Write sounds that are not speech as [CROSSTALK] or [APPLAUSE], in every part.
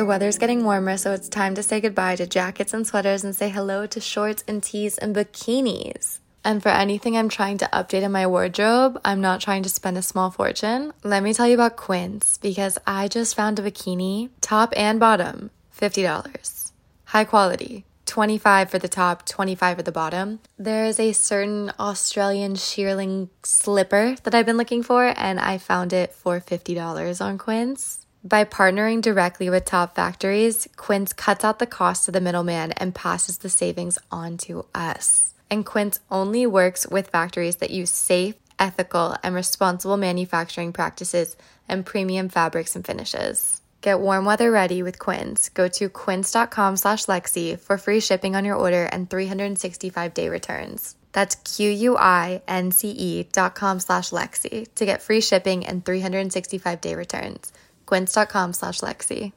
The weather's getting warmer, so it's time to say goodbye to jackets and sweaters and say hello to shorts and tees and bikinis. And for anything I'm trying to update in my wardrobe, I'm not trying to spend a small fortune. Let me tell you about Quince because I just found a bikini, top and bottom, $50. High quality. 25 for the top, 25 for the bottom. There is a certain Australian shearling slipper that I've been looking for and I found it for $50 on Quince. By partnering directly with top factories, Quince cuts out the cost of the middleman and passes the savings on to us. And Quince only works with factories that use safe, ethical, and responsible manufacturing practices and premium fabrics and finishes. Get warm weather ready with Quince. Go to quince.com slash Lexi for free shipping on your order and 365 day returns. That's Q-U-I-N-C-E dot com slash Lexi to get free shipping and 365 day returns quince.com slash Lexi.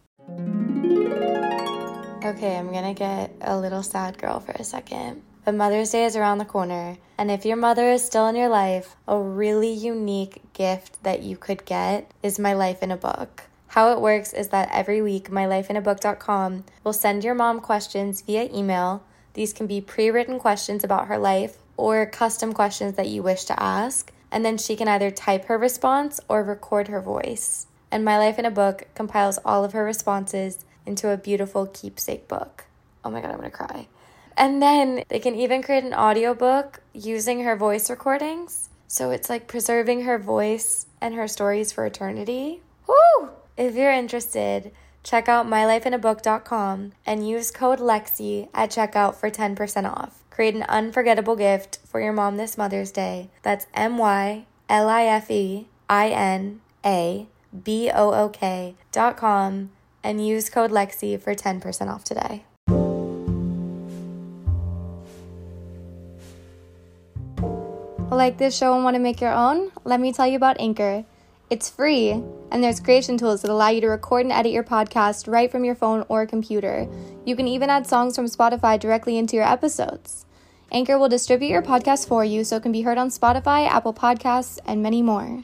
Okay, I'm gonna get a little sad girl for a second. But Mother's Day is around the corner, and if your mother is still in your life, a really unique gift that you could get is My Life in a Book. How it works is that every week, mylifeinabook.com will send your mom questions via email. These can be pre written questions about her life or custom questions that you wish to ask, and then she can either type her response or record her voice and My Life in a Book compiles all of her responses into a beautiful keepsake book. Oh my god, I'm gonna cry. And then they can even create an audiobook using her voice recordings. So it's like preserving her voice and her stories for eternity. Woo! If you're interested, check out mylifeinabook.com and use code LEXI at checkout for 10% off. Create an unforgettable gift for your mom this Mother's Day. That's M Y L I F E I N A B O O K dot com and use code Lexi for 10% off today. Like this show and want to make your own? Let me tell you about Anchor. It's free, and there's creation tools that allow you to record and edit your podcast right from your phone or computer. You can even add songs from Spotify directly into your episodes. Anchor will distribute your podcast for you so it can be heard on Spotify, Apple Podcasts, and many more.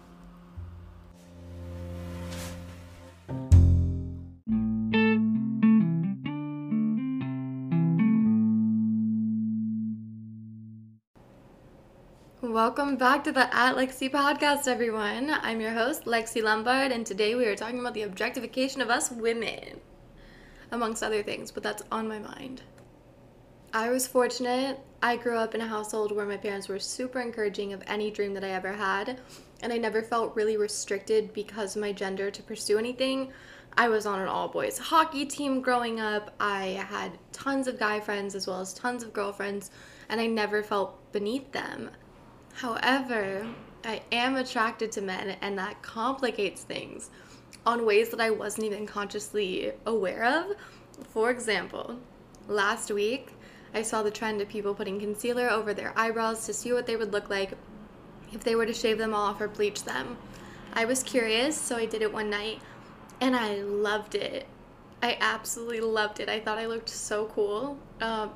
Welcome back to the At Lexi podcast, everyone. I'm your host, Lexi Lombard, and today we are talking about the objectification of us women, amongst other things, but that's on my mind. I was fortunate. I grew up in a household where my parents were super encouraging of any dream that I ever had, and I never felt really restricted because of my gender to pursue anything. I was on an all boys hockey team growing up. I had tons of guy friends as well as tons of girlfriends, and I never felt beneath them. However, I am attracted to men, and that complicates things on ways that I wasn't even consciously aware of. For example, last week I saw the trend of people putting concealer over their eyebrows to see what they would look like if they were to shave them off or bleach them. I was curious, so I did it one night and I loved it. I absolutely loved it. I thought I looked so cool. Um,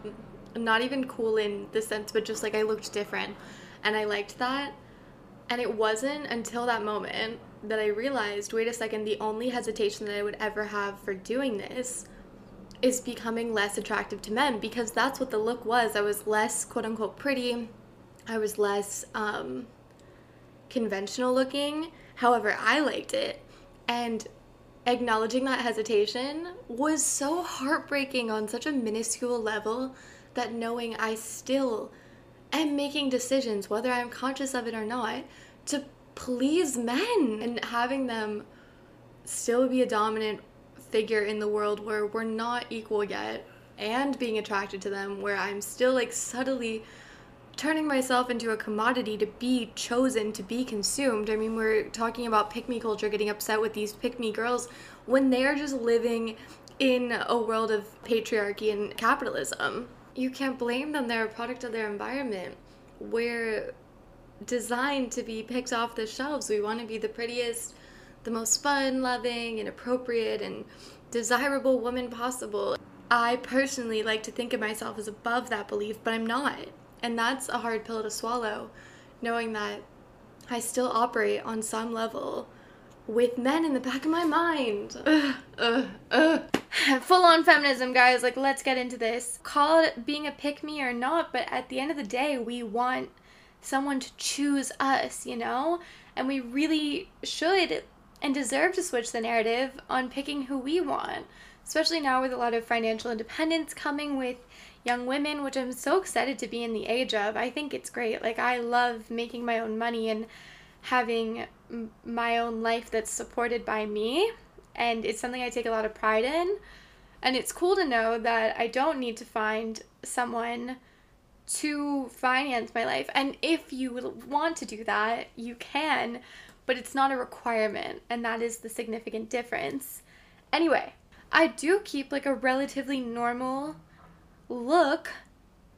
not even cool in the sense, but just like I looked different and I liked that. And it wasn't until that moment that I realized wait a second, the only hesitation that I would ever have for doing this is becoming less attractive to men because that's what the look was. I was less quote unquote pretty, I was less um, conventional looking. However, I liked it. And acknowledging that hesitation was so heartbreaking on such a minuscule level that knowing I still am making decisions, whether I'm conscious of it or not, to please men and having them still be a dominant figure in the world where we're not equal yet and being attracted to them where I'm still like subtly turning myself into a commodity to be chosen to be consumed. I mean, we're talking about pick me culture getting upset with these pick me girls when they're just living in a world of patriarchy and capitalism you can't blame them. They're a product of their environment. We're designed to be picked off the shelves. We want to be the prettiest, the most fun loving and appropriate and desirable woman possible. I personally like to think of myself as above that belief, but I'm not. And that's a hard pill to swallow, knowing that I still operate on some level with men in the back of my mind. Ugh, ugh, ugh. Full on feminism, guys. Like, let's get into this. Call it being a pick me or not, but at the end of the day, we want someone to choose us, you know? And we really should and deserve to switch the narrative on picking who we want, especially now with a lot of financial independence coming with young women, which I'm so excited to be in the age of. I think it's great. Like, I love making my own money and having my own life that's supported by me. And it's something I take a lot of pride in. And it's cool to know that I don't need to find someone to finance my life. And if you want to do that, you can, but it's not a requirement. And that is the significant difference. Anyway, I do keep like a relatively normal look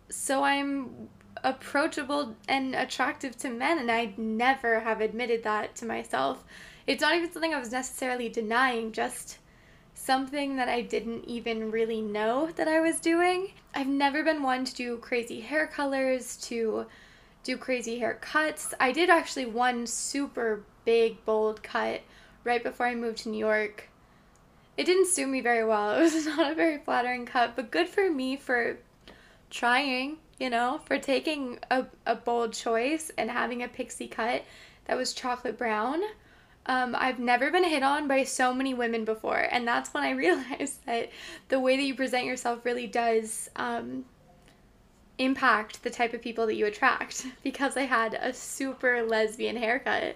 so I'm approachable and attractive to men and I'd never have admitted that to myself. It's not even something I was necessarily denying, just something that I didn't even really know that I was doing. I've never been one to do crazy hair colors, to do crazy haircuts. I did actually one super big bold cut right before I moved to New York it didn't suit me very well. [LAUGHS] It was not a very flattering cut, but good for me for trying, you know, for taking a, a bold choice and having a pixie cut that was chocolate brown. Um, I've never been hit on by so many women before, and that's when I [LAUGHS] realized that the way that you present yourself really does um, impact the type of people that you attract. [LAUGHS] Because I had a super lesbian haircut,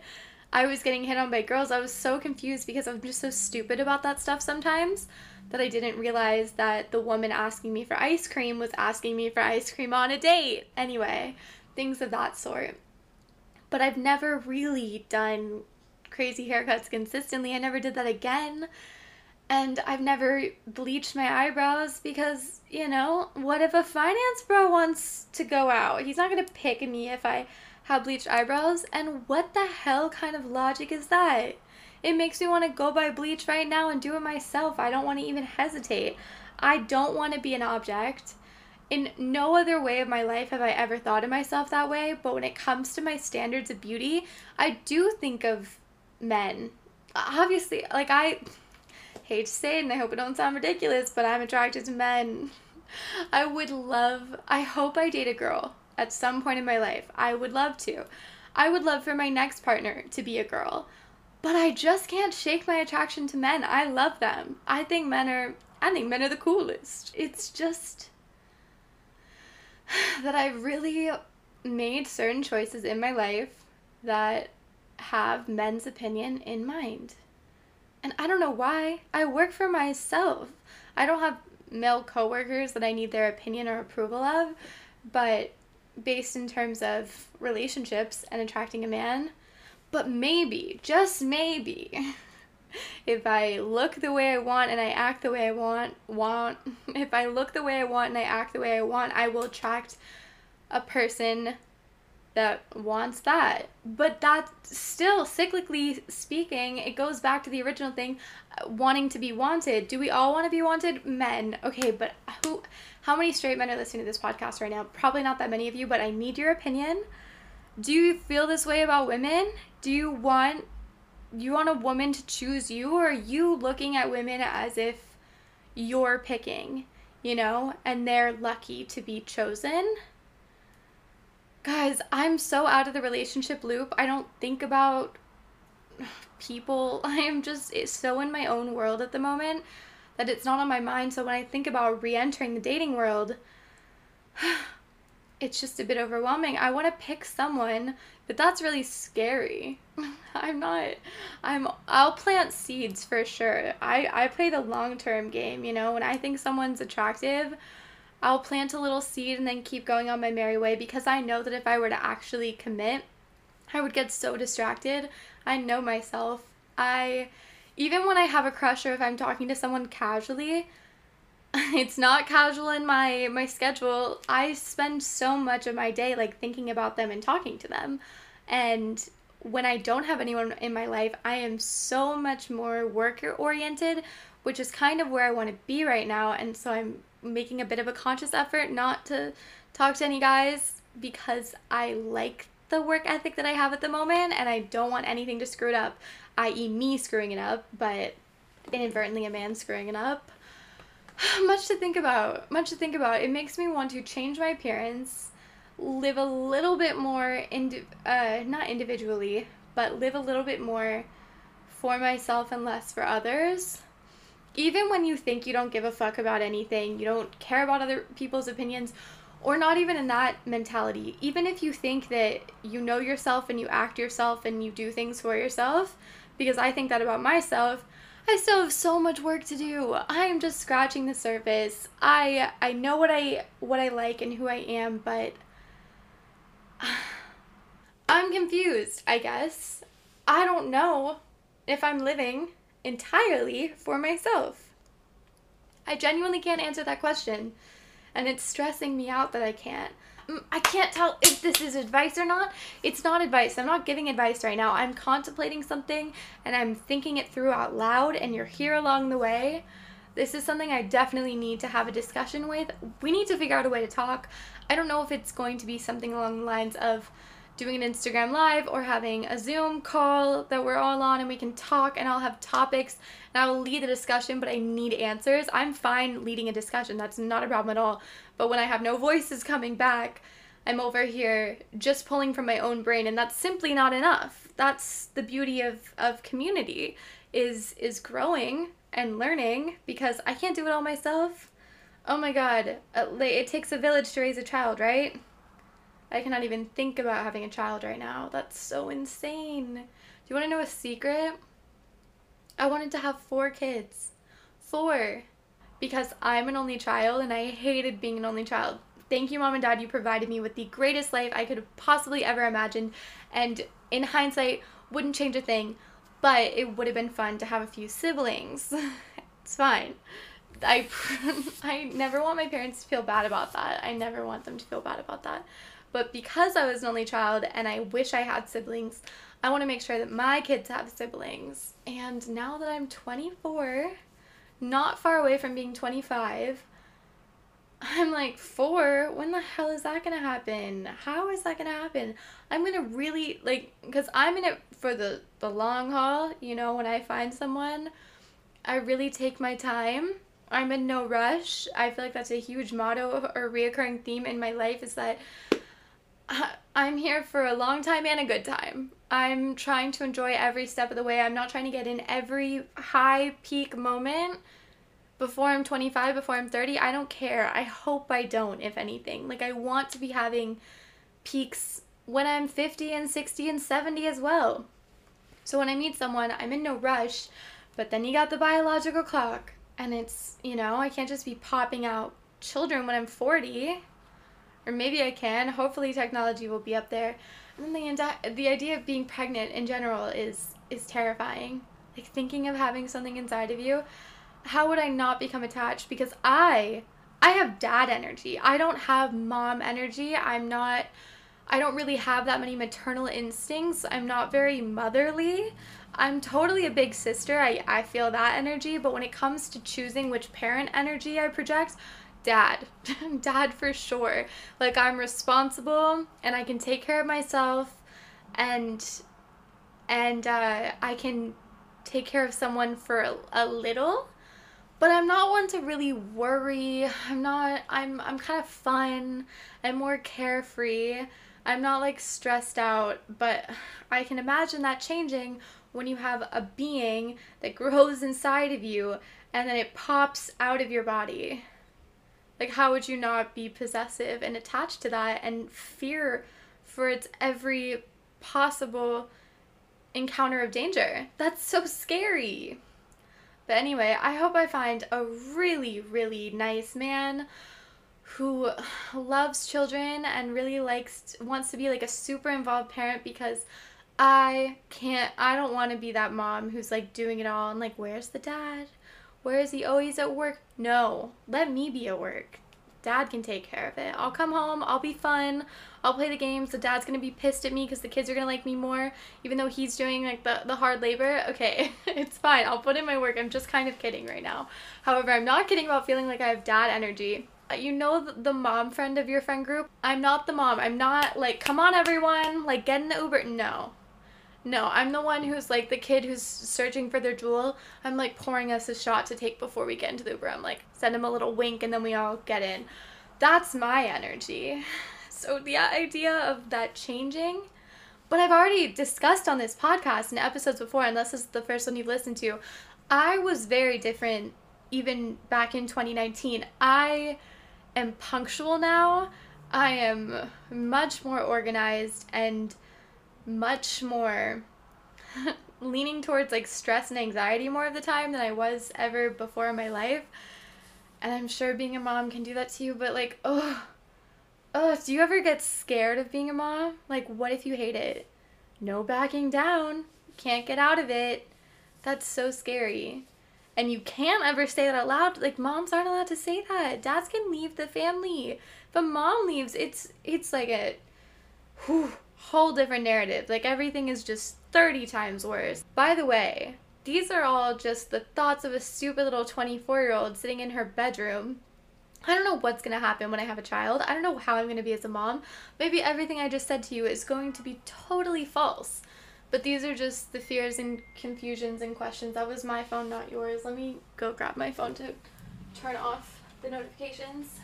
I was getting hit on by girls, I was so confused because I'm just so stupid about that stuff sometimes that I didn't realize that the woman asking me for ice cream was asking me for ice cream on a date. Anyway, things of that sort. But I've never really done crazy haircuts consistently. I never did that again. And I've never bleached my eyebrows because, you know, what if a finance bro wants to go out? He's not to pick me if I have bleached eyebrows, and what the hell kind of logic is that? It makes me want to go buy bleach right now and do it myself. I don't want to even hesitate. I don't want to be an object. In no other way of my life have I ever thought of myself that way, but when it comes to my standards of beauty, I do think of men. Obviously, like I hate to say it and I hope it don't sound ridiculous, but I'm attracted to men. [LAUGHS] I would love, I hope I date a girl at some point in my life. I would love to. I would love for my next partner to be a girl. But I just can't shake my attraction to men. I love them. I think men are I think men are the coolest. It's just [SIGHS] that I've really made certain choices in my life that have men's opinion in mind. And I don't know why. I work for myself. I don't have male coworkers that I need their opinion or approval of, but based in terms of relationships and attracting a man. But maybe, just maybe, [LAUGHS] if I look the way I want and I act the way I want, want, [LAUGHS] if I look the way I want and I act the way I want, I will attract a person that wants that. But that still, cyclically speaking, it goes back to the original thing uh, wanting to be wanted. Do we all want to be wanted? Men. Okay, but who how many straight men are listening to this podcast right now? Probably not that many of you, but I need your opinion. Do you feel this way about women? Do you want you want a woman to choose you or are you looking at women as if you're picking, you know, and they're lucky to be chosen? Guys, I'm so out of the relationship loop. I don't think about people. [LAUGHS] I am just so in my own world at the moment that it's not on my mind. So when I think about re entering the dating world, [SIGHS] it's just a bit overwhelming. I want to pick someone, but that's really scary. [LAUGHS] I'm not I'm I'll plant seeds for sure. I I play the long-term game, you know, when I think someone's attractive, I'll plant a little seed and then keep going on my merry way because I know that if I were to actually commit, I would get so distracted. I know myself. I even when I have a crush or if I'm talking to someone casually, [LAUGHS] it's not casual in my my schedule. I spend so much of my day like thinking about them and talking to them. And when I don't have anyone in my life, I am so much more worker oriented, which is kind of where I want to be right now. And so I'm making a bit of a conscious effort not to talk to any guys because I like the work ethic that I have at the moment and I don't want anything to screw it up, i.e., me screwing it up, but inadvertently a man screwing it up. [SIGHS] much to think about. Much to think about. It makes me want to change my appearance, live a little bit more, indi- uh, not individually, but live a little bit more for myself and less for others. Even when you think you don't give a fuck about anything, you don't care about other people's opinions, or not even in that mentality, even if you think that you know yourself and you act yourself and you do things for yourself, because I think that about myself, I still have so much work to do. I am just scratching the surface. I I know what I what I like and who I am, but [SIGHS] I'm confused, I guess. I don't know if I'm living entirely for myself. I genuinely can't answer that question, and it's stressing me out that I can't. Mm, I can't tell if this is advice or not. It's not advice. I'm not giving advice right now. I'm contemplating something and I'm thinking it through out loud, and you're here along the way. This is something I definitely need to have a discussion with. We need to figure out a way to talk. I don't know if it's going to be something along the lines of doing an Instagram live or having a Zoom call that we're all on and we can talk and I'll have topics and I'll lead the discussion, but I need answers. I'm fine leading a discussion. That's not a problem at all. But when I have no voices coming back, I'm over here just pulling from my own brain and that's simply not enough. That's the beauty of, of community is is growing and learning because I can't do it all myself. Oh my god, uh, it takes a village to raise a child, right? I cannot even think about having a child right now. That's so insane. Do you want to know a secret? I wanted to have four kids. Four. Because I'm an only child and I hated being an only child. Thank you, mom and dad. You provided me with the greatest life I could have possibly ever imagined. And in hindsight, wouldn't change a thing. But it would have been fun to have a few siblings. [LAUGHS] it's fine. I [LAUGHS] I never want my parents to feel bad about that. I never want them to feel bad about that. But because I was an only child and I wish I had siblings, I want to make sure that my kids have siblings. And now that I'm 24, not far away from being 25, I'm like, four? When the hell is that gonna happen? How is that gonna happen? I'm gonna really, like, because I'm in it for the, the long haul, you know, when I find someone, I really take my time. I'm in no rush. I feel like that's a huge motto or reoccurring theme in my life is that [LAUGHS] I'm here for a long time and a good time. I'm trying to enjoy every step of the way. I'm not trying to get in every high peak moment before I'm 25, before I'm 30. I don't care. I hope I don't, if anything. Like, I want to be having peaks when I'm 50 and 60 and 70 as well. So when I meet someone, I'm in no rush, but then you got the biological clock, and it's, you know, I can't just be popping out children when I'm 40 or maybe I can. Hopefully, technology will be up there. And then the the idea of being pregnant in general is is terrifying. Like thinking of having something inside of you. How would I not become attached? Because I I have dad energy. I don't have mom energy. I'm not. I don't really have that many maternal instincts. I'm not very motherly. I'm totally a big sister. I, I feel that energy. But when it comes to choosing which parent energy I project, dad. [LAUGHS] dad for sure. Like I'm responsible and I can take care of myself and and uh, I can take care of someone for a, a little but I'm not one to really worry. I'm not I'm I'm kind of fun. I'm more carefree. I'm not like stressed out, but I can imagine that changing when you have a being that grows inside of you and then it pops out of your body. Like, how would you not be possessive and attached to that and fear for its every possible encounter of danger? That's so scary. But anyway, I hope I find a really, really nice man who loves children and really likes wants to be like a super involved parent because I can't I don't want to be that mom who's like doing it all and like where's the dad? Where is he? Oh, he's at work. No, let me be at work. dad can take care of it. I'll come home, I'll be fun, I'll play the games. The dad's gonna be pissed at me because the kids are gonna like me more, even though he's doing like the, the hard labor. Okay, [LAUGHS] it's fine. I'll put in my work. I'm just kind of kidding right now. However, I'm not kidding about feeling like I have dad energy. Uh, you know the mom friend of your friend group? I'm not the mom. I'm not like, come on everyone, like get in the Uber. No. No, I'm the one who's like the kid who's searching for their jewel. I'm like pouring us a shot to take before we get into the Uber. I'm like, send him a little wink and then we all get in. That's my energy. So the idea of that changing, but I've already discussed on this podcast in episodes before, unless this is the first one you've listened to, I was very different even back in 2019. I am punctual now. I am much more organized and much more [LAUGHS] leaning towards like stress and anxiety more of the time than I was ever before in my life. And I'm sure being a mom can do that to you, but like, oh, oh, do you ever get scared of being a mom? Like, what if you hate it? No backing down. Can't get out of it. That's so scary. And you can't ever say that out loud. Like moms aren't allowed to say that. Dads can leave the family. A mom leaves, it's it's like a whew, whole different narrative. Like everything is just 30 times worse. By the way, these are all just the thoughts of a stupid little 24 year old sitting in her bedroom. I don't know what's going to happen when I have a child. I don't know how I'm going to be as a mom. Maybe everything I just said to you is going to be totally false. But these are just the fears and confusions and questions. That was my phone, not yours. Let me go grab my phone to turn off the notifications.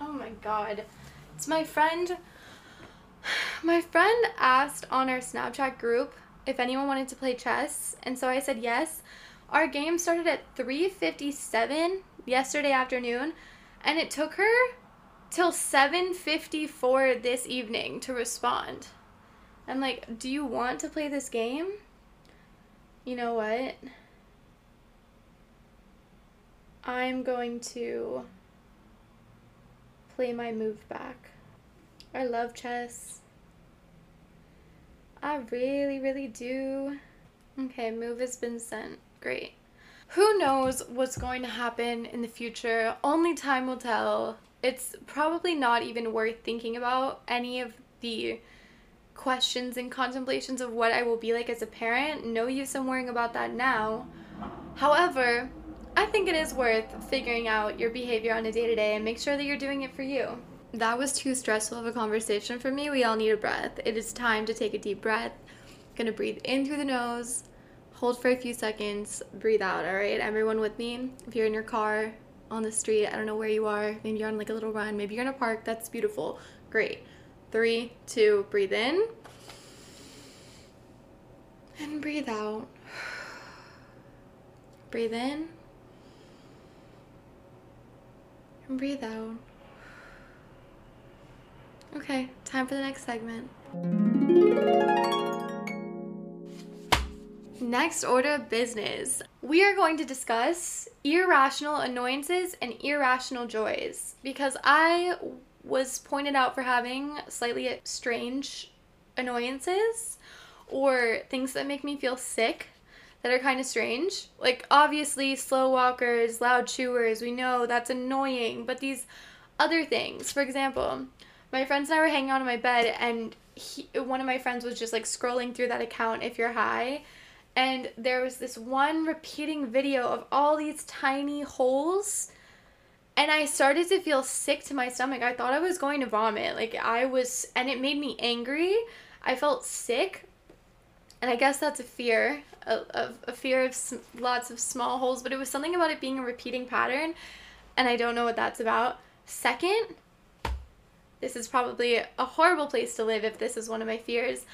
Oh my god. It's my friend. My friend asked on our Snapchat group if anyone wanted to play chess, and so I said yes. Our game started at 3:57 yesterday afternoon, and it took her till 7:54 this evening to respond. I'm like, "Do you want to play this game?" You know what? I'm going to play my move back. I love chess. I really, really do. Okay, move has been sent. Great. Who knows what's going to happen in the future? Only time will tell. It's probably not even worth thinking about any of the questions and contemplations of what I will be like as a parent. No use in worrying about that now. However, I think it is worth figuring out your behavior on a day to day and make sure that you're doing it for you. That was too stressful of a conversation for me. We all need a breath. It is time to take a deep breath. Gonna breathe in through the nose, hold for a few seconds, breathe out, all right? Everyone with me? If you're in your car, on the street, I don't know where you are, maybe you're on like a little run, maybe you're in a park, that's beautiful. Great. Three, two, breathe in. And breathe out. Breathe in. And breathe out. Okay, time for the next segment. Next order of business. We are going to discuss irrational annoyances and irrational joys because I was pointed out for having slightly strange annoyances or things that make me feel sick that are kind of strange. Like, obviously, slow walkers, loud chewers, we know that's annoying, but these other things, for example, my friends and I were hanging out in my bed, and he, one of my friends was just like scrolling through that account if you're high. And there was this one repeating video of all these tiny holes. And I started to feel sick to my stomach. I thought I was going to vomit. Like, I was, and it made me angry. I felt sick. And I guess that's a fear, a, a, a fear of lots of small holes, but it was something about it being a repeating pattern. And I don't know what that's about. Second, this is probably a horrible place to live if this is one of my fears.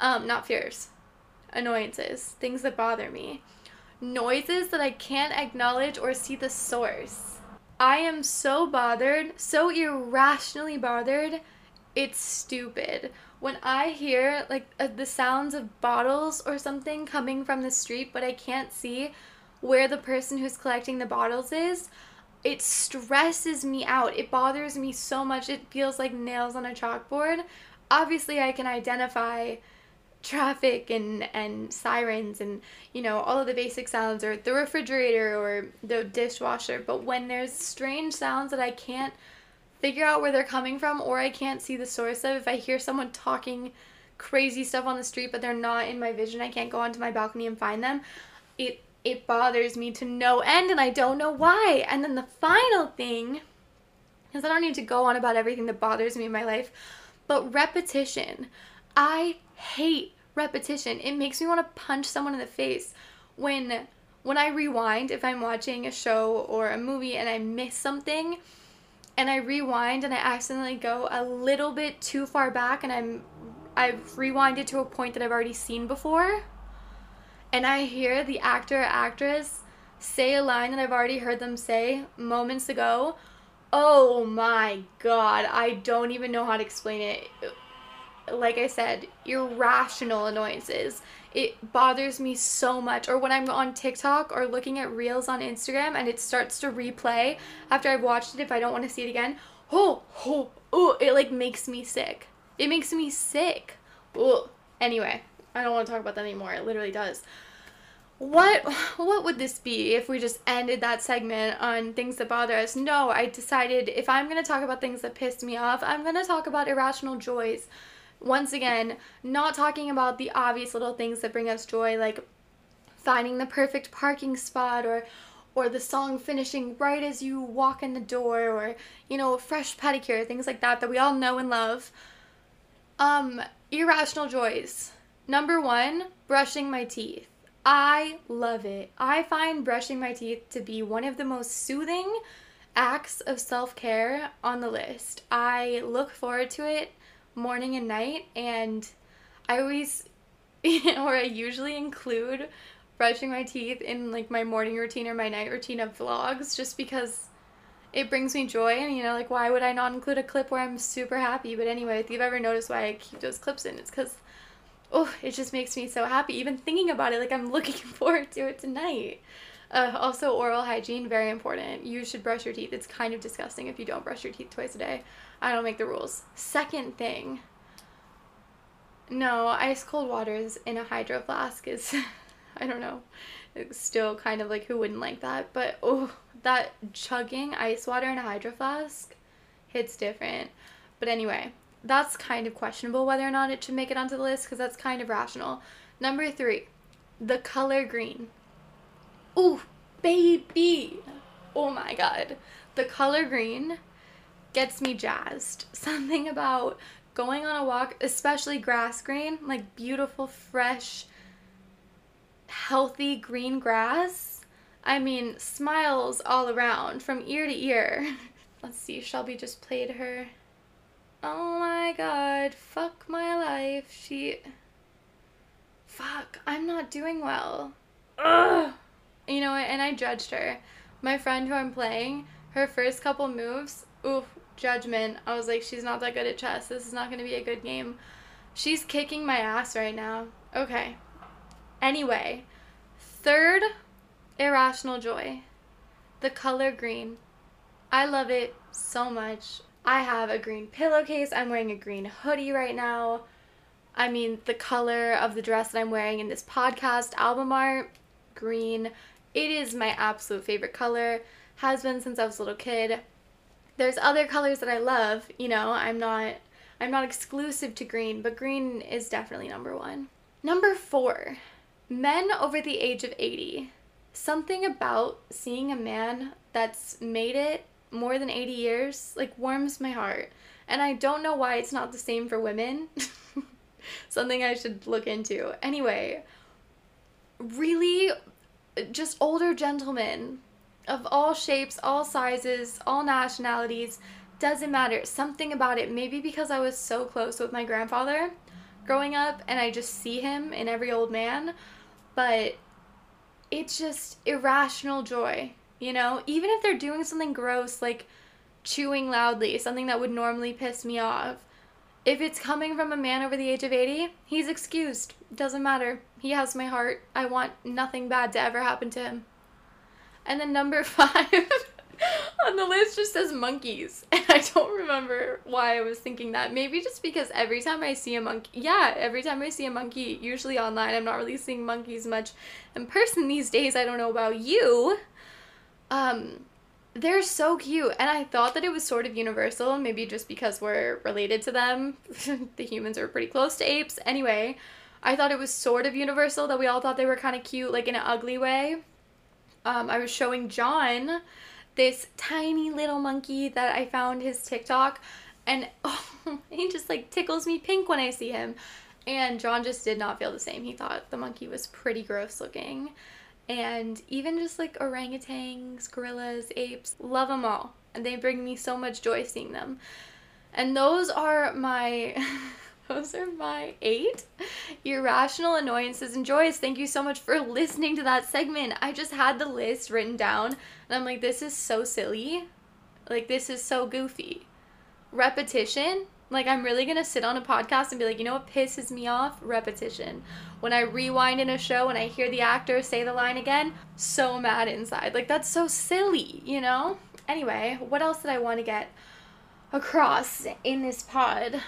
Um, not fears, annoyances, things that bother me. Noises that I can't acknowledge or see the source. I am so bothered, so irrationally bothered, it's stupid. When I hear like uh, the sounds of bottles or something coming from the street, but I can't see where the person who's collecting the bottles is, it stresses me out. It bothers me so much. It feels like nails on a chalkboard. Obviously, I can identify traffic and and sirens and you know all of the basic sounds or the refrigerator or the dishwasher but when there's strange sounds that I can't figure out where they're coming from or I can't see the source of if I hear someone talking crazy stuff on the street but they're not in my vision I can't go onto my balcony and find them it it bothers me to no end and I don't know why. And then the final thing is I don't need to go on about everything that bothers me in my life but repetition. I hate repetition. It makes me want to punch someone in the face. When when I rewind if I'm watching a show or a movie and I miss something and I rewind and I accidentally go a little bit too far back and I'm I've rewinded to a point that I've already seen before and I hear the actor or actress say a line that I've already heard them say moments ago. Oh my god, I don't even know how to explain it like I said, irrational annoyances. It bothers me so much. Or when I'm on TikTok or looking at reels on Instagram and it starts to replay after I've watched it if I don't want to see it again. Oh, oh, oh, it like makes me sick. It makes me sick. Oh. Anyway, I don't want to talk about that anymore. It literally does. What what would this be if we just ended that segment on things that bother us? No, I decided if I'm going to talk about things that pissed me off, I'm going to talk about irrational joys once again, not talking about the obvious little things that bring us joy, like finding the perfect parking spot or or the song finishing right as you walk in the door or you know a fresh pedicure things like that that we all know and love um irrational joys number 1 brushing my teeth. I love it. I find brushing my teeth to be one of the most soothing acts of self-care on the list. I look forward to it morning and night and I always [LAUGHS] or I usually include brushing my teeth in like my morning routine or my night routine of vlogs just because it brings me joy and you know like why would I not include a clip where I'm super happy? But anyway if you've ever noticed why I keep those clips in it's because oh it just makes me so happy even thinking about it like I'm looking [LAUGHS] forward to it tonight uh, also oral hygiene very important you should brush your teeth it's kind of disgusting if you don't brush your teeth twice a day I don't make the rules. Second thing. No, ice cold waters in a hydro flask is, [LAUGHS] I don't know, it's still kind of like who wouldn't like that. But oh, that chugging ice water in a hydro flask hits different. But anyway, that's kind of questionable whether or not it should make it onto the list because that's kind of rational. Number three, the color green. Ooh, baby. Oh my god. The color green gets me jazzed. [LAUGHS] Something about going on a walk, especially grass green, like beautiful, fresh, healthy green grass. I mean, smiles all around from ear to ear. [LAUGHS] Let's see, Shelby just played her. Oh my god, fuck my life. She. Fuck, I'm not doing well. Ugh. You know? And I judged her. My friend who I'm playing, her first couple moves, oof, judgment. I was like, she's not that good at chess. This is not going to be a good game. She's kicking my ass right now. Okay. Anyway, third irrational joy the color green. I love it so much. I have a green pillowcase. I'm wearing a green hoodie right now. I mean, the color of the dress that I'm wearing in this podcast album art, green. It is my absolute favorite color. Has been since I was a little kid there's other colors that I love, you know, I'm not I'm not exclusive to green, but green is definitely number 1. Number 4. Men over the age of 80. Something about seeing a man that's made it more than 80 years like warms my heart. And I don't know why it's not the same for women. [LAUGHS] Something I should look into. Anyway, really just older gentlemen of all shapes, all sizes, all nationalities, doesn't matter. Something about it, maybe because I was so close with my grandfather growing up and I just see him in every old man, but it's just irrational joy, you know? Even if they're doing something gross like chewing loudly, something that would normally piss me off. If it's coming from a man over the age of 80, he's excused. Doesn't matter. He has my heart. I want nothing bad to ever happen to him. And then number [LAUGHS] five, on the list just says monkeys. [LAUGHS] And I don't remember why I was thinking that. Maybe just because every time I see a monkey, yeah, every time I see a monkey, usually online, I'm not really seeing monkeys much in person these days. I don't know about you. Um, they're so cute. And I thought that it was sort of universal, maybe just because we're related to them. [LAUGHS] the humans are pretty close to apes. Anyway, I thought it was sort of universal that we all thought they were kind of cute, like in an ugly way. Um, I was showing John this tiny little monkey that I found his TikTok, and [LAUGHS] oh, he just like tickles me pink when I see him. And John just did not feel the same. He thought the monkey was pretty gross looking and even just like orangutans, gorillas, apes, love them all. And they bring me so much joy seeing them. And those are my [LAUGHS] those are my 8 irrational annoyances and joys. Thank you so much for listening to that segment. I just had the list written down and I'm like this is so silly. Like this is so goofy. Repetition like, I'm really gonna sit on a podcast and be like, you know what pisses me off? Repetition. When I rewind in a show and I hear the actor say the line again, so mad inside. Like, that's so silly, you know? Anyway, what else did I want to get across in this pod?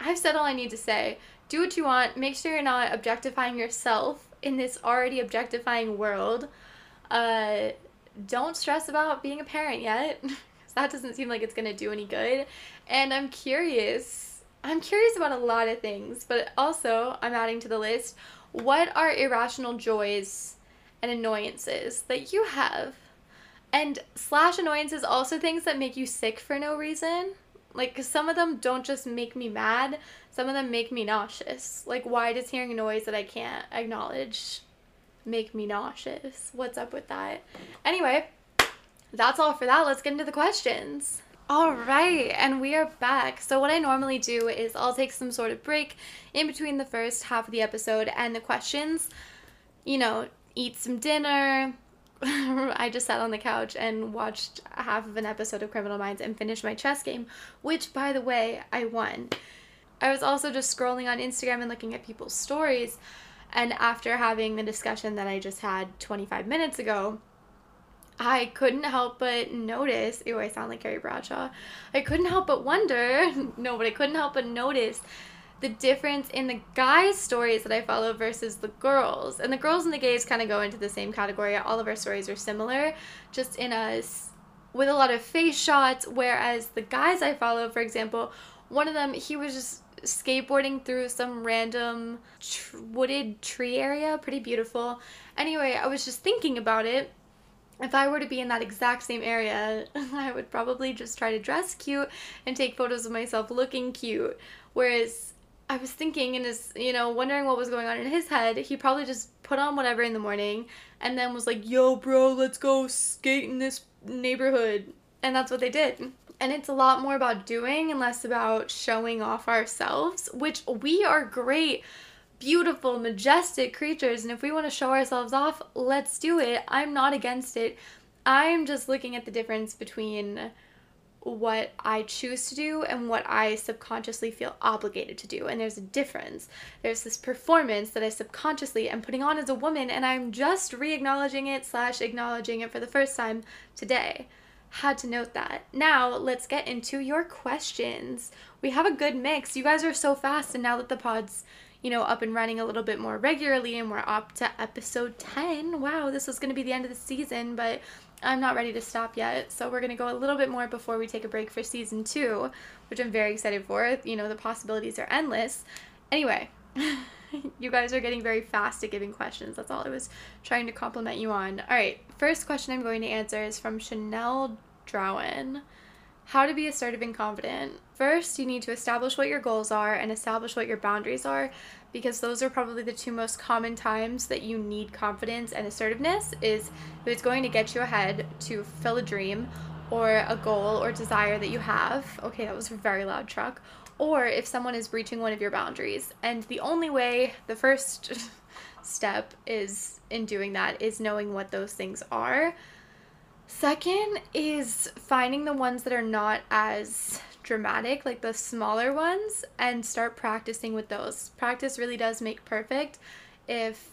I've said all I need to say. Do what you want. Make sure you're not objectifying yourself in this already objectifying world. Uh, don't stress about being a parent yet. [LAUGHS] that doesn't seem like it's going to do any good. And I'm curious. I'm curious about a lot of things, but also I'm adding to the list what are irrational joys and annoyances that you have? And slash annoyances also things that make you sick for no reason. Like, cause some of them don't just make me mad, some of them make me nauseous. Like, why does hearing a noise that I can't acknowledge make me nauseous? What's up with that? Anyway, that's all for that. Let's get into the questions. All right, and we are back. So, what I normally do is I'll take some sort of break in between the first half of the episode and the questions. You know, eat some dinner. [LAUGHS] I just sat on the couch and watched half of an episode of Criminal Minds and finished my chess game, which, by the way, I won. I was also just scrolling on Instagram and looking at people's stories, and after having the discussion that I just had 25 minutes ago, I couldn't help but notice. Ew, I sound like Carrie Bradshaw. I couldn't help but wonder. [LAUGHS] no, but I couldn't help but notice the difference in the guys' stories that I follow versus the girls. And the girls and the gays kind of go into the same category. All of our stories are similar, just in us with a lot of face shots. Whereas the guys I follow, for example, one of them, he was just skateboarding through some random tr- wooded tree area, pretty beautiful. Anyway, I was just thinking about it if I were to be in that exact same area, [LAUGHS] I would probably just try to dress cute and take photos of myself looking cute. Whereas I was thinking and is you know, wondering what was going on in his head, he probably just put on whatever in the morning and then was like, yo, bro, let's go skate in this neighborhood. And that's what they did. And it's a lot more about doing and less about showing off ourselves, which we are great beautiful, majestic creatures, and if we want to show ourselves off, let's do it. I'm not against it. I'm just looking at the difference between what I choose to do and what I subconsciously feel obligated to do. And there's a difference. There's this performance that I subconsciously am putting on as a woman, and I'm just re acknowledging it slash acknowledging it for the first time today. Had to note that. Now, let's get into your questions. We have a good mix. You guys are so fast, and now that the pod's you know, up and running a little bit more regularly and we're up to episode 10. Wow, this was going to be the end of the season, but I'm not ready to stop yet. So we're going to go a little bit more before we take a break for season 2, which I'm very excited for. You know, the possibilities are endless. Anyway, [LAUGHS] you guys are getting very fast at giving questions. That's all I was trying to compliment you on. All right, first question I'm going to answer is from Chanel Drowen. How to be assertive and confident. First, you need to establish what your goals are and establish what your boundaries are because those are probably the two most common times that you need confidence and assertiveness is if it's going to get you ahead to fill a dream or a goal or desire that you have. Okay, that was a very loud truck. Or if someone is breaching one of your boundaries. And the only way, the first [LAUGHS] step is in doing that is knowing what those things are Second is finding the ones that are not as dramatic, like the smaller ones, and start practicing with those. Practice really does make perfect. If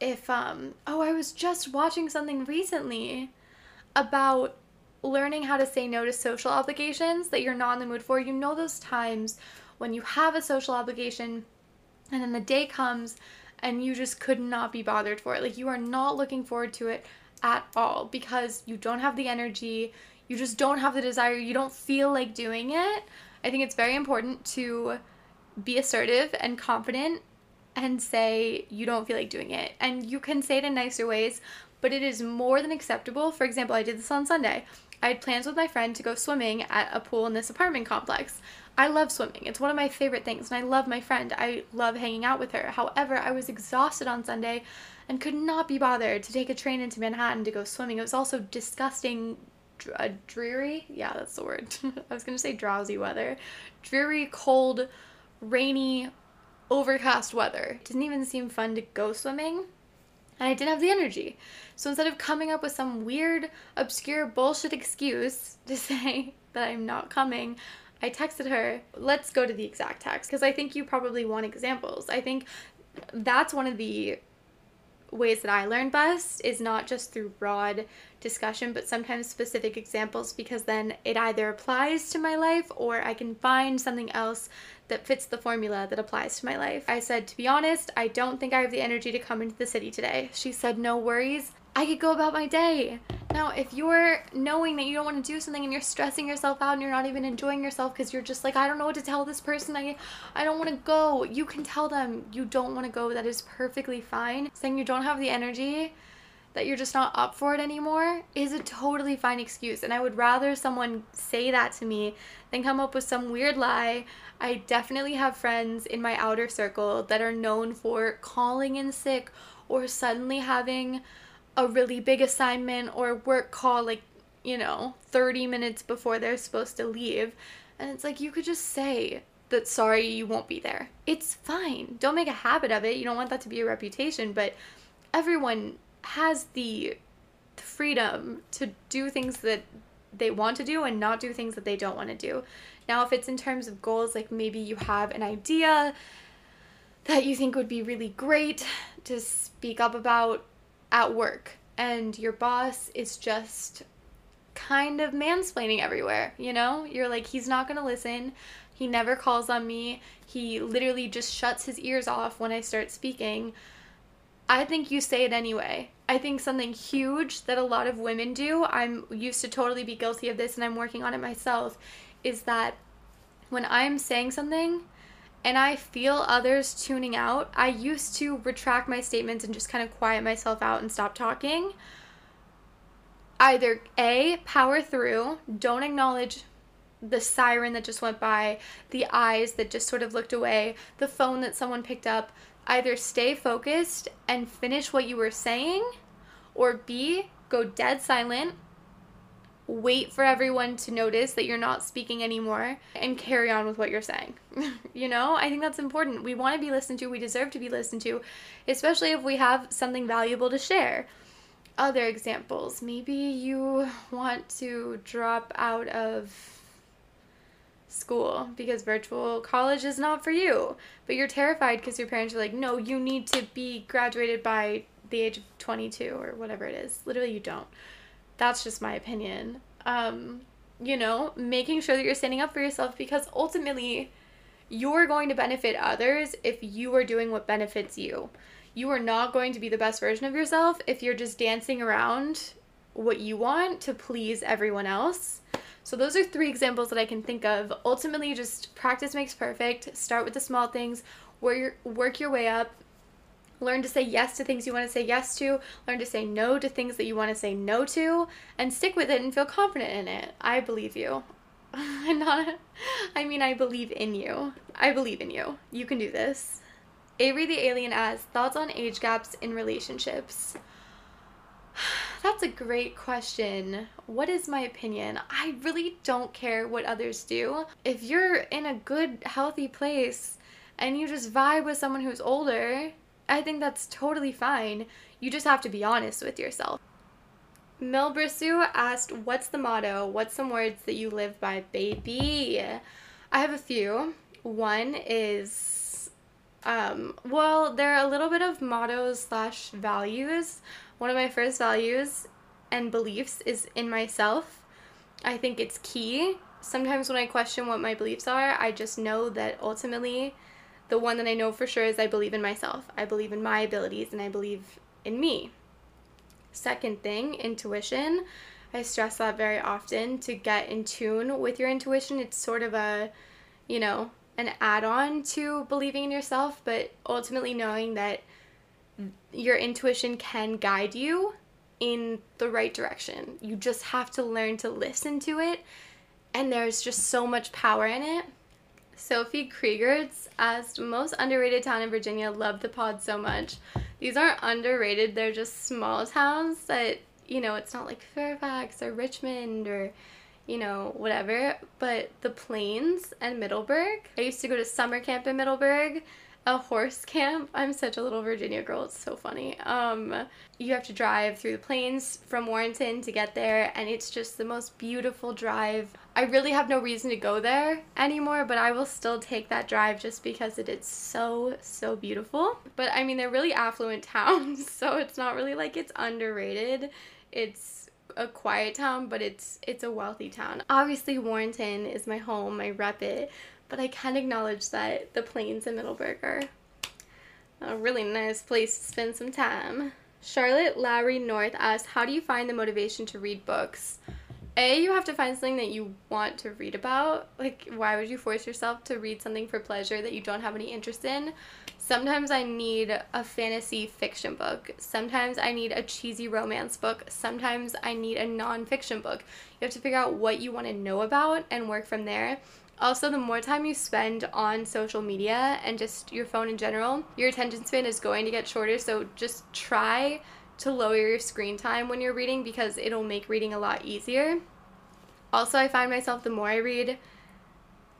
if um oh, I was just watching something recently about learning how to say no to social obligations that you're not in the mood for. You know those times when you have a social obligation and then the day comes and you just could not be bothered for it. Like you are not looking forward to it at all because you don't have the energy, you just don't have the desire, you don't feel like doing it. I think it's very important to be assertive and confident and say you don't feel like doing it. And you can say it in nicer ways, but it is more than acceptable. For example, I did this on Sunday. I had plans with my friend to go swimming at a pool in this apartment complex. I love swimming. It's one of my favorite things, and I love my friend. I love hanging out with her. However, I was exhausted on Sunday and could not be bothered to take a train into Manhattan to go swimming. It was also disgusting, uh, dreary. Yeah, that's the word. [LAUGHS] I was going to say drowsy weather. Dreary, cold, rainy, overcast weather. It didn't even seem fun to go swimming and I didn't have the energy. So instead of coming up with some weird, obscure bullshit excuse to [LAUGHS] say that I'm not coming, I texted her, let's go to the exact text because I think you probably want examples. I think that's one of the ways that I learn best is not just through broad discussion, but sometimes specific examples because then it either applies to my life or I can find something else that fits the formula that applies to my life. I said, to be honest, I don't think I have the energy to come into the city today. She said, no worries. I could go about my day. Now, if you're knowing that you don't want to do something and you're stressing yourself out and you're not even enjoying yourself because you're just like, I don't know what to tell this person, I, I don't want to go, you can tell them you don't want to go. That is perfectly fine. Saying you don't have the energy, that you're just not up for it anymore, is a totally fine excuse. And I would rather someone say that to me than come up with some weird lie. I definitely have friends in my outer circle that are known for calling in sick or suddenly having a really big assignment or work call like, you know, 30 minutes before they're supposed to leave. And it's like you could just say that sorry you won't be there. It's fine. Don't make a habit of it. You don't want that to be a reputation, but everyone has the freedom to do things that they want to do and not do things that they don't want to do. Now, if it's in terms of goals, like maybe you have an idea that you think would be really great to speak up about at work and your boss is just kind of mansplaining everywhere, you know? You're like, he's not gonna listen. He never calls on me. He literally just shuts his ears off when I start speaking. I think you say it anyway. I think something huge that a lot of women do, I'm used to totally be guilty of this and I'm working on it myself, is that when I'm saying something, and I feel others tuning out, I used to retract my statements and just kind of quiet myself out and stop talking. Either A, power through, don't acknowledge the siren that just went by, the eyes that just sort of looked away, the phone that someone picked up. Either stay focused and finish what you were saying, or B, go dead silent wait for everyone to notice that you're not speaking anymore and carry on with what you're saying. [LAUGHS] you know, I think that's important. We want to be listened to, we deserve to be listened to, especially if we have something valuable to share. Other examples, maybe you want to drop out of school because virtual college is not for you, but you're terrified because your parents are like, no, you need to be graduated by the age of 22 or whatever it is. Literally, you don't. That's just my opinion. Um, you know, making sure that you're standing up for yourself because ultimately you're going to benefit others if you are doing what benefits you. You are not going to be the best version of yourself if you're just dancing around what you want to please everyone else. So, those are three examples that I can think of. Ultimately, just practice makes perfect. Start with the small things, work your, work your way up, Learn to say yes to things you want to say yes to. Learn to say no to things that you want to say no to. And stick with it and feel confident in it. I believe you. I'm [LAUGHS] not, I mean, I believe in you. I believe in you. You can do this. Avery the Alien asks Thoughts on age gaps in relationships? [SIGHS] That's a great question. What is my opinion? I really don't care what others do. If you're in a good, healthy place and you just vibe with someone who's older, I think that's totally fine. You just have to be honest with yourself. Milbrisu asked, What's the motto? What's some words that you live by, baby? I have a few. One is, um, well, there are a little bit of mottos slash values. One of my first values and beliefs is in myself. I think it's key. Sometimes when I question what my beliefs are, I just know that ultimately the one that I know for sure is I believe in myself. I believe in my abilities and I believe in me. Second thing, intuition. I stress that very often to get in tune with your intuition. It's sort of a, you know, an add on to believing in yourself, but ultimately knowing that your intuition can guide you in the right direction. You just have to learn to listen to it, and there's just so much power in it. Sophie Kriegertz asked, most underrated town in Virginia, love the pod so much. These aren't underrated, they're just small towns that, you know, it's not like Fairfax or Richmond or, you know, whatever. But the Plains and Middleburg, I used to go to summer camp in Middleburg a horse camp. I'm such a little Virginia girl. It's so funny. Um, you have to drive through the plains from Warrenton to get there, and it's just the most beautiful drive. I really have no reason to go there anymore, but I will still take that drive just because it is so, so beautiful. But I mean, they're really affluent [LAUGHS] towns, so it's not really like it's underrated. It's a quiet town, but it's it's a wealthy town. Obviously, Warrenton is my home. I rep it, but I can acknowledge that the plains in Middleburg are a really nice place to spend some time. Charlotte Lowry North asked, How do you find the motivation to read books? A, you have to find something that you want to read about. Like, why would you force yourself to read something for pleasure that you don't have any interest in? Sometimes I need a fantasy fiction book. Sometimes I need a cheesy romance book. Sometimes I need a nonfiction book. You have to figure out what you want to know about and work from there. Also, the more time you spend on social media and just your phone in general, your attention span is going to get shorter. So just try to lower your screen time when you're reading because it'll make reading a lot easier. Also, I find myself the more I read,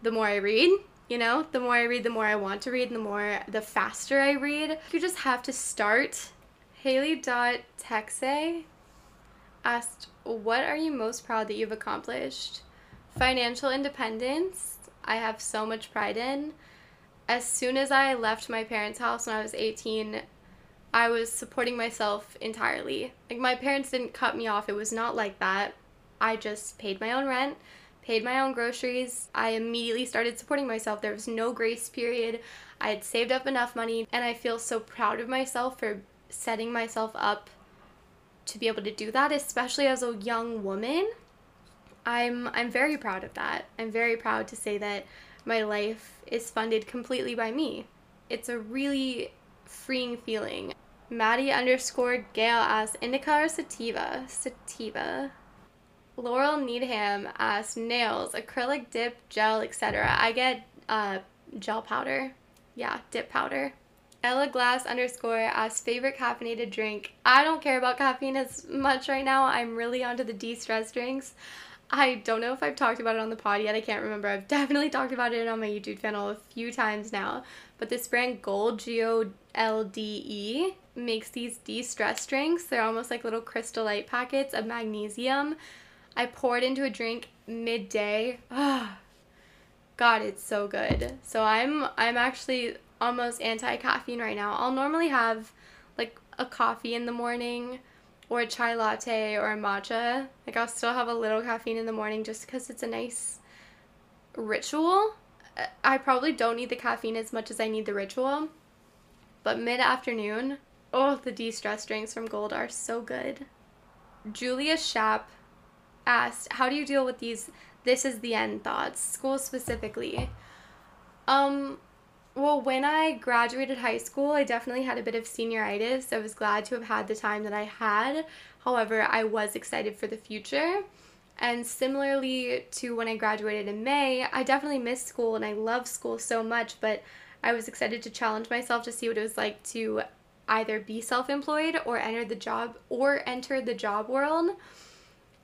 the more I read. You know, the more I read, the more I want to read, the more the faster I read. You just have to start. Haley.texe asked, What are you most proud that you've accomplished? Financial independence, I have so much pride in. As soon as I left my parents' house when I was 18, I was supporting myself entirely. Like, my parents didn't cut me off, it was not like that. I just paid my own rent, paid my own groceries. I immediately started supporting myself. There was no grace period. I had saved up enough money, and I feel so proud of myself for setting myself up to be able to do that, especially as a young woman. I'm I'm very proud of that. I'm very proud to say that my life is funded completely by me. It's a really freeing feeling. Maddie underscore Gail asks indica or sativa? Sativa. Laurel Needham asks nails, acrylic dip, gel, etc. I get uh, gel powder. Yeah, dip powder. Ella Glass underscore asks favorite caffeinated drink. I don't care about caffeine as much right now. I'm really onto the de-stress drinks. I don't know if I've talked about it on the pod yet. I can't remember. I've definitely talked about it on my YouTube channel a few times now. But this brand Golde, G O L D E, makes these de stress drinks. They're almost like little Crystal Light packets of magnesium. I pour it into a drink midday. Ah, God, it's so good. So I'm I'm actually almost anti caffeine right now. I'll normally have like a coffee in the morning or a chai latte or a matcha. Like I'll still have a little caffeine in the morning just because it's a nice ritual. I probably don't need the caffeine as much as I need the ritual. But mid afternoon, oh, the de stress drinks from Golde are so good. Julia Shap asked, How do you deal with these this is the end thoughts, school specifically? Um, well, when I graduated high school, I definitely had a bit of senioritis. I was glad to have had the time that I had. However, I was excited for the future. And similarly to when I graduated in May, I definitely missed school and I love school so much, but I was excited to challenge myself to see what it was like to either be self-employed or enter the job or enter the job world.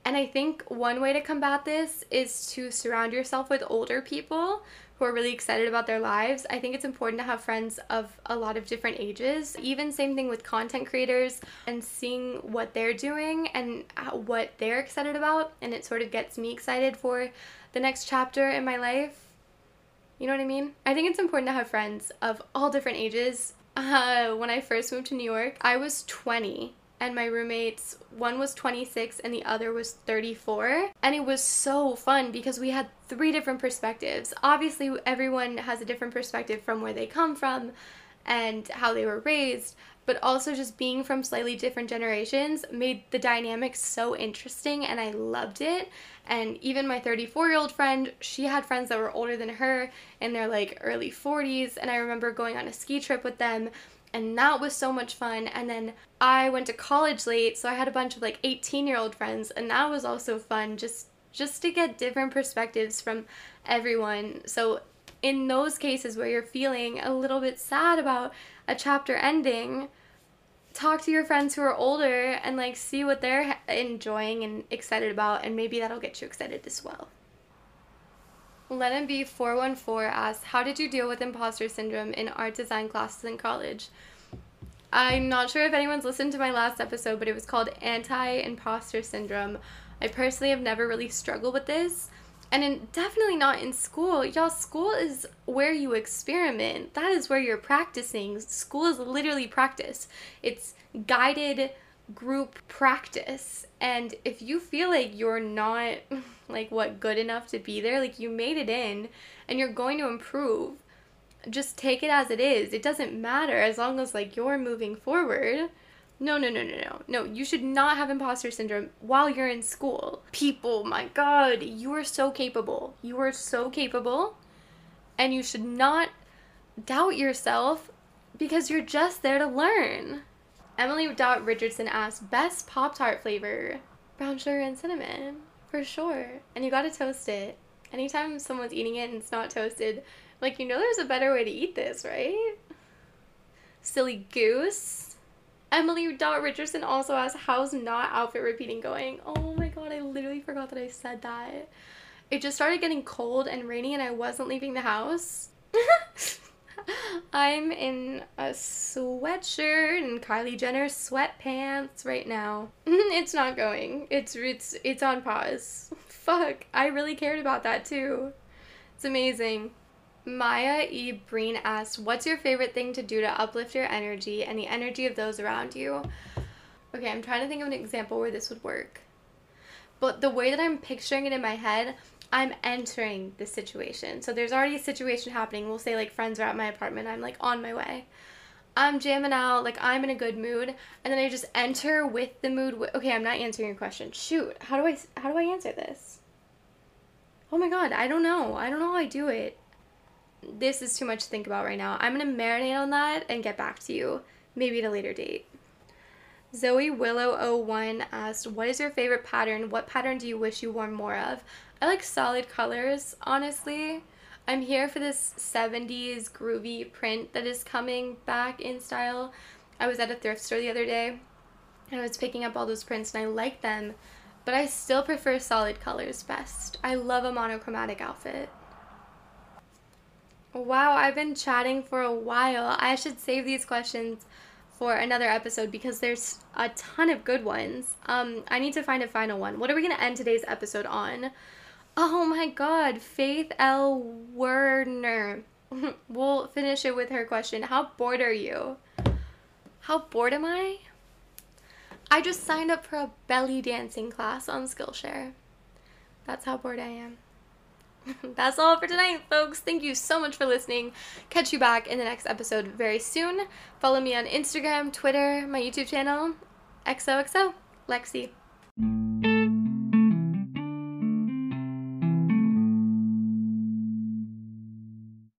And I think one way to combat this is to surround yourself with older people who are really excited about their lives. I think it's important to have friends of a lot of different ages. Even same thing with content creators and seeing what they're doing and what they're excited about and it sort of gets me excited for the next chapter in my life. You know what I mean? I think it's important to have friends of all different ages. Uh, when I first moved to New York, I was 20 and my roommates, one was 26 and the other was 34. And it was so fun because we had three different perspectives. Obviously, everyone has a different perspective from where they come from and how they were raised, but also just being from slightly different generations made the dynamic so interesting and I loved it. And even my 34 year old friend, she had friends that were older than her in their like early 40s. And I remember going on a ski trip with them and that was so much fun. And then I went to college late, so I had a bunch of like 18 year old friends, and that was also fun just just to get different perspectives from everyone. So in those cases where you're feeling a little bit sad about a chapter ending, talk to your friends who are older and like see what they're enjoying and excited about and maybe that'll get you excited as well. Let him be 414 asks, How did you deal with imposter syndrome in art design classes in college? I'm not sure if anyone's listened to my last episode, but it was called Anti Imposter Syndrome. I personally have never really struggled with this, and in, definitely not in school. Y'all, school is where you experiment, that is where you're practicing. School is literally practice, it's guided group practice. And if you feel like you're not [LAUGHS] like what good enough to be there, like you made it in and you're going to improve, just take it as it is. It doesn't matter as long as like you're moving forward. No, no, no, no, no. No, you should not have imposter syndrome while you're in school. People, my god, you are so capable. You are so capable. And you should not doubt yourself because you're just there to learn. Emily Dot Richardson asked, best Pop Tart flavor? Brown sugar and cinnamon, for sure. And you gotta toast it. Anytime someone's eating it and it's not toasted, like, you know there's a better way to eat this, right? Silly goose. Emily Dot Richardson also asked, how's not outfit repeating going? Oh my god, I literally forgot that I said that. It just started getting cold and rainy and I wasn't leaving the house. [LAUGHS] I'm in a sweatshirt and Kylie Jenner sweatpants right now. [LAUGHS] it's not going. It's it's it's on pause. [LAUGHS] Fuck, I really cared about that too. It's amazing. Maya E. Breen asked, What's your favorite thing to do to uplift your energy and the energy of those around you? Okay, I'm trying to think of an example where this would work. But the way that I'm picturing it in my head, I'm entering the situation. So there's already a situation happening. We'll say like friends are at my apartment. I'm like on my way. I'm jamming out, like I'm in a good mood, and then I just enter with the mood. W- okay, I'm not answering your question. Shoot, how do I how do I answer this? Oh my god, I don't know. I don't know how I do it. This is too much to think about right now. I'm gonna marinate on that and get back to you, maybe at a later date. Zoe Willow 01 asked, What is your favorite pattern? What pattern do you wish you wore more of? I like solid colors, honestly. I'm here for this 70s groovy print that is coming back in style. I was at a thrift store the other day and I was picking up all those prints and I like them, but I still prefer solid colors best. I love a monochromatic outfit. Wow, I've been chatting for a while. I should save these questions for another episode because there's a ton of good ones. Um, I need to find a final one. What are we going to end today's episode on? Oh my god, Faith L. Werner. [LAUGHS] we'll finish it with her question. How bored are you? How bored am I? I just signed up for a belly dancing class on Skillshare. That's how bored I am. [LAUGHS] That's all for tonight, folks. Thank you so much for listening. Catch you back in the next episode very soon. Follow me on Instagram, Twitter, my YouTube channel. XOXO, Lexie.